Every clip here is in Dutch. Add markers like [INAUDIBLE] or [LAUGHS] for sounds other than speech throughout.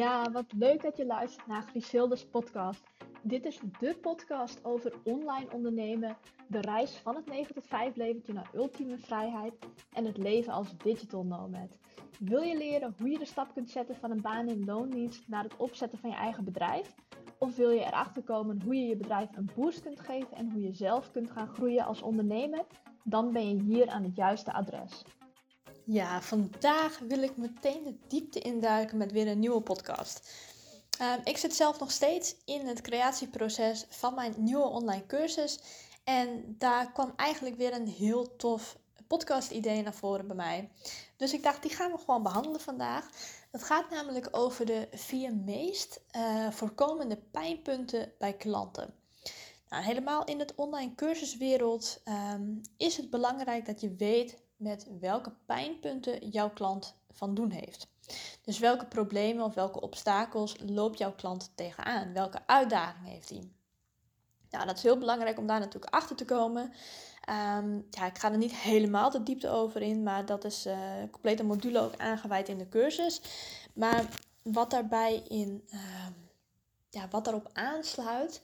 Ja, wat leuk dat je luistert naar Griselda's podcast. Dit is de podcast over online ondernemen, de reis van het 9 tot 5 leventje naar ultieme vrijheid en het leven als digital nomad. Wil je leren hoe je de stap kunt zetten van een baan in loondienst naar het opzetten van je eigen bedrijf? Of wil je erachter komen hoe je je bedrijf een boost kunt geven en hoe je zelf kunt gaan groeien als ondernemer? Dan ben je hier aan het juiste adres. Ja, vandaag wil ik meteen de diepte induiken met weer een nieuwe podcast. Ehm, ik zit zelf nog steeds in het creatieproces van mijn nieuwe online cursus. En daar kwam eigenlijk weer een heel tof podcast-idee naar voren bij mij. Dus ik dacht, die gaan we gewoon behandelen vandaag. Het gaat namelijk over de vier meest uh, voorkomende pijnpunten bij klanten. Nou, helemaal in het online cursuswereld um, is het belangrijk dat je weet met welke pijnpunten jouw klant van doen heeft. Dus welke problemen of welke obstakels loopt jouw klant tegenaan? Welke uitdagingen heeft hij? Nou, dat is heel belangrijk om daar natuurlijk achter te komen. Um, ja, ik ga er niet helemaal de diepte over in, maar dat is uh, een complete module ook aangeweid in de cursus. Maar wat daarbij in, uh, ja, wat daarop aansluit,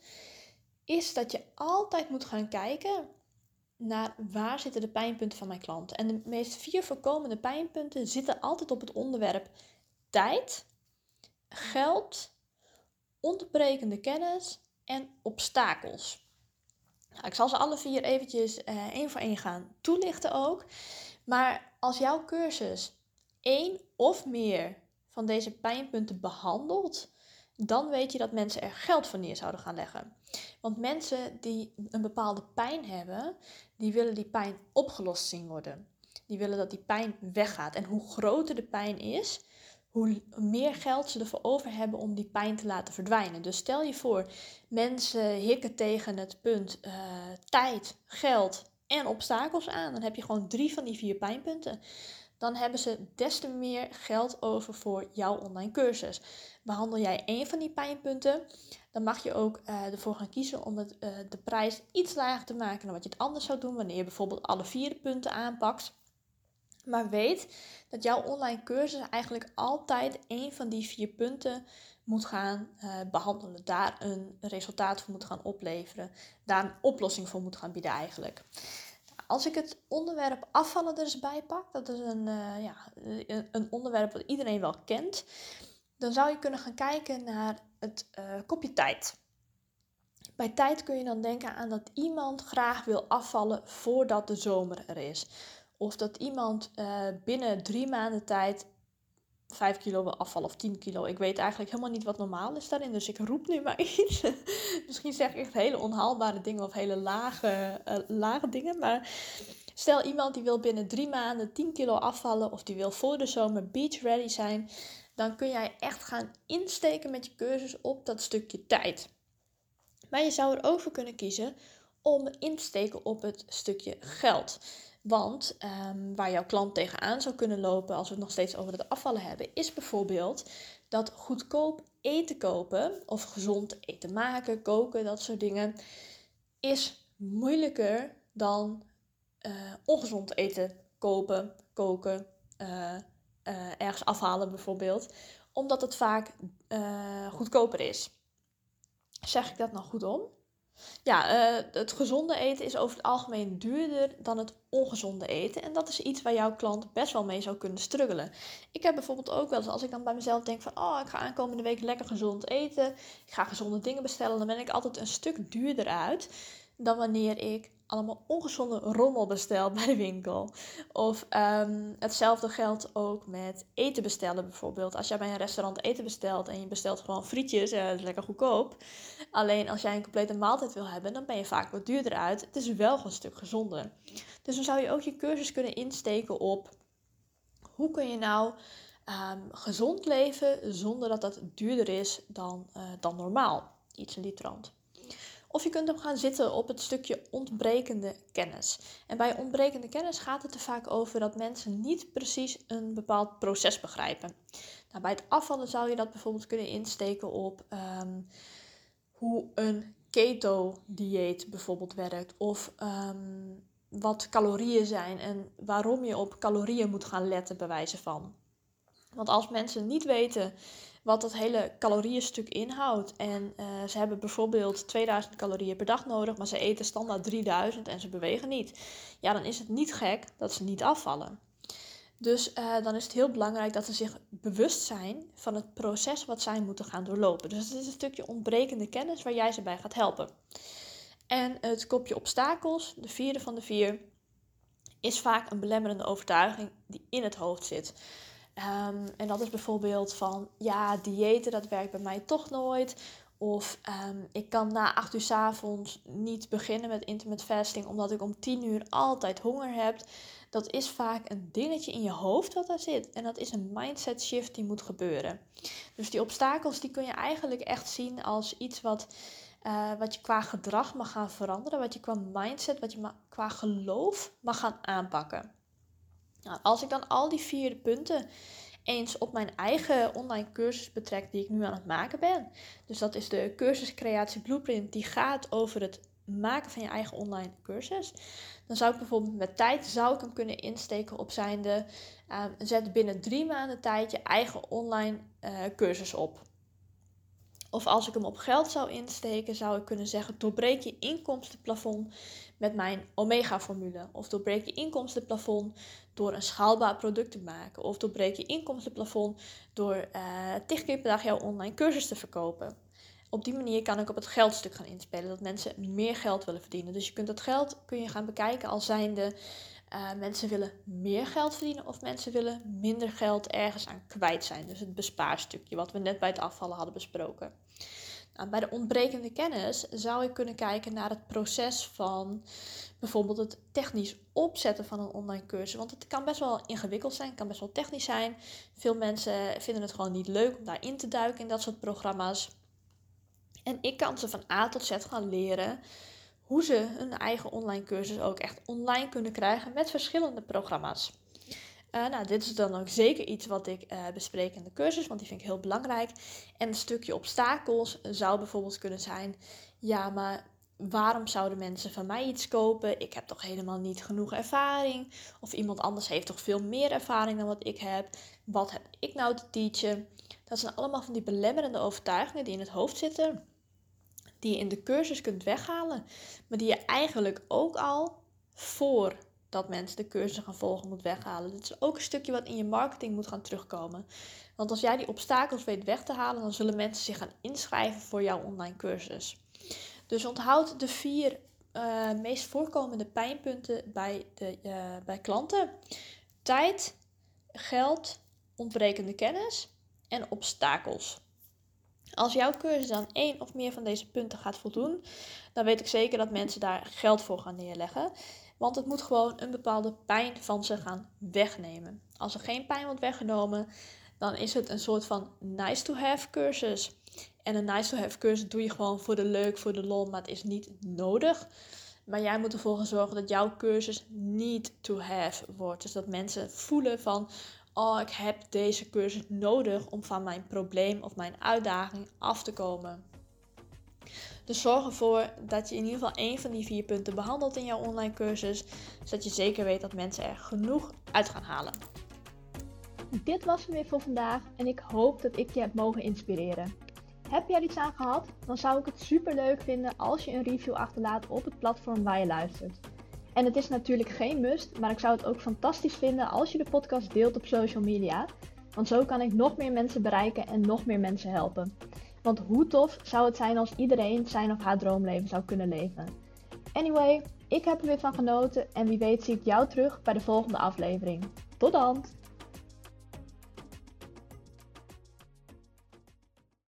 is dat je altijd moet gaan kijken naar waar zitten de pijnpunten van mijn klant. En de meest vier voorkomende pijnpunten zitten altijd op het onderwerp tijd, geld, ontbrekende kennis en obstakels. Nou, ik zal ze alle vier eventjes uh, één voor één gaan toelichten ook. Maar als jouw cursus één of meer van deze pijnpunten behandelt, dan weet je dat mensen er geld voor neer zouden gaan leggen. Want mensen die een bepaalde pijn hebben, die willen die pijn opgelost zien worden. Die willen dat die pijn weggaat. En hoe groter de pijn is, hoe meer geld ze ervoor over hebben om die pijn te laten verdwijnen. Dus stel je voor, mensen hikken tegen het punt uh, tijd, geld en obstakels aan. Dan heb je gewoon drie van die vier pijnpunten dan hebben ze des te meer geld over voor jouw online cursus. Behandel jij één van die pijnpunten, dan mag je ook uh, ervoor gaan kiezen om het, uh, de prijs iets lager te maken dan wat je het anders zou doen wanneer je bijvoorbeeld alle vier punten aanpakt. Maar weet dat jouw online cursus eigenlijk altijd één van die vier punten moet gaan uh, behandelen. Daar een resultaat voor moet gaan opleveren. Daar een oplossing voor moet gaan bieden eigenlijk. Als ik het onderwerp afvallen er eens bij pak, dat is een, uh, ja, een onderwerp wat iedereen wel kent, dan zou je kunnen gaan kijken naar het uh, kopje tijd. Bij tijd kun je dan denken aan dat iemand graag wil afvallen voordat de zomer er is. Of dat iemand uh, binnen drie maanden tijd 5 kilo wil afvallen of 10 kilo. Ik weet eigenlijk helemaal niet wat normaal is daarin. Dus ik roep nu maar [LAUGHS] iets. Misschien zeg ik echt hele onhaalbare dingen of hele lage, uh, lage dingen. Maar stel iemand die wil binnen drie maanden 10 kilo afvallen. Of die wil voor de zomer beach ready zijn. Dan kun jij echt gaan insteken met je cursus op dat stukje tijd. Maar je zou er ook voor kunnen kiezen om in te steken op het stukje geld. Want um, waar jouw klant tegenaan zou kunnen lopen als we het nog steeds over het afvallen hebben, is bijvoorbeeld dat goedkoop eten kopen of gezond eten maken, koken, dat soort dingen, is moeilijker dan uh, ongezond eten kopen, koken, uh, uh, ergens afhalen bijvoorbeeld, omdat het vaak goedkoper is. Zeg ik dat nou goed om? Ja, uh, het gezonde eten is over het algemeen duurder dan het ongezonde eten. En dat is iets waar jouw klant best wel mee zou kunnen struggelen. Ik heb bijvoorbeeld ook wel eens, als ik dan bij mezelf denk van... oh, ik ga aankomende week lekker gezond eten. Ik ga gezonde dingen bestellen. Dan ben ik altijd een stuk duurder uit dan wanneer ik allemaal ongezonde rommel bestel [LAUGHS] bij de winkel. Of um, hetzelfde geldt ook met eten bestellen bijvoorbeeld. Als jij bij een restaurant eten bestelt en je bestelt gewoon frietjes, uh, dat is lekker goedkoop. Alleen als jij een complete maaltijd wil hebben, dan ben je vaak wat duurder uit. Het is wel een stuk gezonder. Dus dan zou je ook je cursus kunnen insteken op hoe kun je nou um, gezond leven zonder dat dat duurder is dan, uh, dan normaal. Iets in die trant. Of je kunt hem gaan zitten op het stukje ontbrekende kennis. En bij ontbrekende kennis gaat het er vaak over dat mensen niet precies een bepaald proces begrijpen. Nou, bij het afvallen zou je dat bijvoorbeeld kunnen insteken op um, hoe een keto-dieet bijvoorbeeld werkt. Of um, wat calorieën zijn en waarom je op calorieën moet gaan letten, bij wijze van. Want als mensen niet weten wat dat hele caloriënstuk inhoudt. En uh, ze hebben bijvoorbeeld 2000 calorieën per dag nodig, maar ze eten standaard 3000 en ze bewegen niet. Ja, dan is het niet gek dat ze niet afvallen. Dus uh, dan is het heel belangrijk dat ze zich bewust zijn van het proces wat zij moeten gaan doorlopen. Dus het is een stukje ontbrekende kennis waar jij ze bij gaat helpen. En het kopje obstakels, de vierde van de vier, is vaak een belemmerende overtuiging die in het hoofd zit. Um, en dat is bijvoorbeeld van, ja, diëten, dat werkt bij mij toch nooit. Of um, ik kan na 8 uur s avonds niet beginnen met intermittent fasting omdat ik om 10 uur altijd honger heb. Dat is vaak een dingetje in je hoofd wat daar zit. En dat is een mindset shift die moet gebeuren. Dus die obstakels die kun je eigenlijk echt zien als iets wat, uh, wat je qua gedrag mag gaan veranderen. Wat je qua mindset, wat je qua geloof mag gaan aanpakken. Als ik dan al die vier punten eens op mijn eigen online cursus betrek die ik nu aan het maken ben. Dus dat is de cursus Creatie Blueprint, die gaat over het maken van je eigen online cursus. Dan zou ik bijvoorbeeld met tijd zou ik hem kunnen insteken op zijnde uh, zet binnen drie maanden tijd je eigen online uh, cursus op. Of als ik hem op geld zou insteken, zou ik kunnen zeggen: doorbreek je inkomstenplafond met mijn Omega-formule. Of doorbreek je inkomstenplafond door een schaalbaar product te maken. Of doorbreek je inkomstenplafond door uh, tig keer per dag jouw online cursus te verkopen. Op die manier kan ik op het geldstuk gaan inspelen, dat mensen meer geld willen verdienen. Dus je kunt dat geld kun je gaan bekijken als zijnde uh, mensen willen meer geld verdienen of mensen willen minder geld ergens aan kwijt zijn. Dus het bespaarstukje wat we net bij het afvallen hadden besproken. Nou, bij de ontbrekende kennis zou ik kunnen kijken naar het proces van bijvoorbeeld het technisch opzetten van een online cursus. Want het kan best wel ingewikkeld zijn, het kan best wel technisch zijn. Veel mensen vinden het gewoon niet leuk om daarin te duiken in dat soort programma's. En ik kan ze van A tot Z gaan leren hoe ze hun eigen online cursus ook echt online kunnen krijgen met verschillende programma's. Uh, nou, dit is dan ook zeker iets wat ik uh, bespreek in de cursus, want die vind ik heel belangrijk. En een stukje obstakels zou bijvoorbeeld kunnen zijn: ja, maar waarom zouden mensen van mij iets kopen? Ik heb toch helemaal niet genoeg ervaring? Of iemand anders heeft toch veel meer ervaring dan wat ik heb? Wat heb ik nou te teachen? Dat zijn allemaal van die belemmerende overtuigingen die in het hoofd zitten die je in de cursus kunt weghalen, maar die je eigenlijk ook al voordat mensen de cursus gaan volgen moet weghalen. Dit is ook een stukje wat in je marketing moet gaan terugkomen. Want als jij die obstakels weet weg te halen, dan zullen mensen zich gaan inschrijven voor jouw online cursus. Dus onthoud de vier uh, meest voorkomende pijnpunten bij, de, uh, bij klanten: tijd, geld, ontbrekende kennis en obstakels. Als jouw cursus dan één of meer van deze punten gaat voldoen, dan weet ik zeker dat mensen daar geld voor gaan neerleggen. Want het moet gewoon een bepaalde pijn van ze gaan wegnemen. Als er geen pijn wordt weggenomen, dan is het een soort van nice to have cursus. En een nice to have cursus doe je gewoon voor de leuk, voor de lol, maar het is niet nodig. Maar jij moet ervoor zorgen dat jouw cursus niet to have wordt. Dus dat mensen voelen van, oh, ik heb deze cursus nodig om van mijn probleem of mijn uitdaging af te komen. Dus zorg ervoor dat je in ieder geval één van die vier punten behandelt in jouw online cursus, zodat je zeker weet dat mensen er genoeg uit gaan halen. Dit was het weer voor vandaag en ik hoop dat ik je heb mogen inspireren. Heb jij er iets aan gehad? Dan zou ik het super leuk vinden als je een review achterlaat op het platform waar je luistert. En het is natuurlijk geen must, maar ik zou het ook fantastisch vinden als je de podcast deelt op social media. Want zo kan ik nog meer mensen bereiken en nog meer mensen helpen. Want hoe tof zou het zijn als iedereen zijn of haar droomleven zou kunnen leven? Anyway, ik heb er weer van genoten en wie weet zie ik jou terug bij de volgende aflevering. Tot dan!